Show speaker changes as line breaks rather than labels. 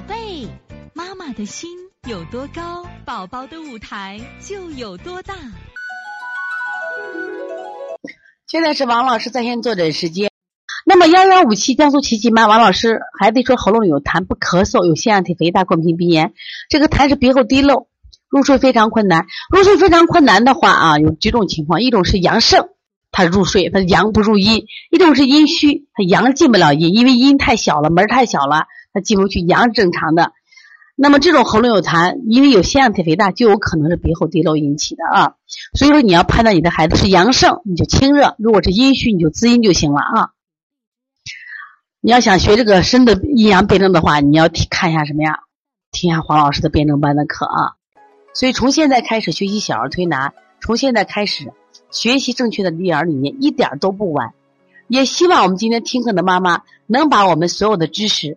宝贝，妈妈的心有多高，宝宝的舞台就有多大。
现在是王老师在线坐诊时间。那么幺幺五七江苏奇迹妈，王老师孩子说喉咙有痰，不咳嗽，有腺样体肥大、过敏性鼻炎，这个痰是鼻后滴漏，入睡非常困难。入睡非常困难的话啊，有几种情况，一种是阳盛，他入睡他阳不入阴；一种是阴虚，他阳进不了阴，因为阴太小了，门太小了。他进不去，阳是正常的。那么这种喉咙有痰，因为有腺样体肥大，就有可能是鼻后滴漏引起的啊。所以说你要判断你的孩子是阳盛，你就清热；如果是阴虚，你就滋阴就行了啊。你要想学这个深的阴阳辩证的话，你要看一下什么呀？听一下黄老师的辩证班的课啊。所以从现在开始学习小儿推拿，从现在开始学习正确的育儿理念，一点都不晚。也希望我们今天听课的妈妈能把我们所有的知识。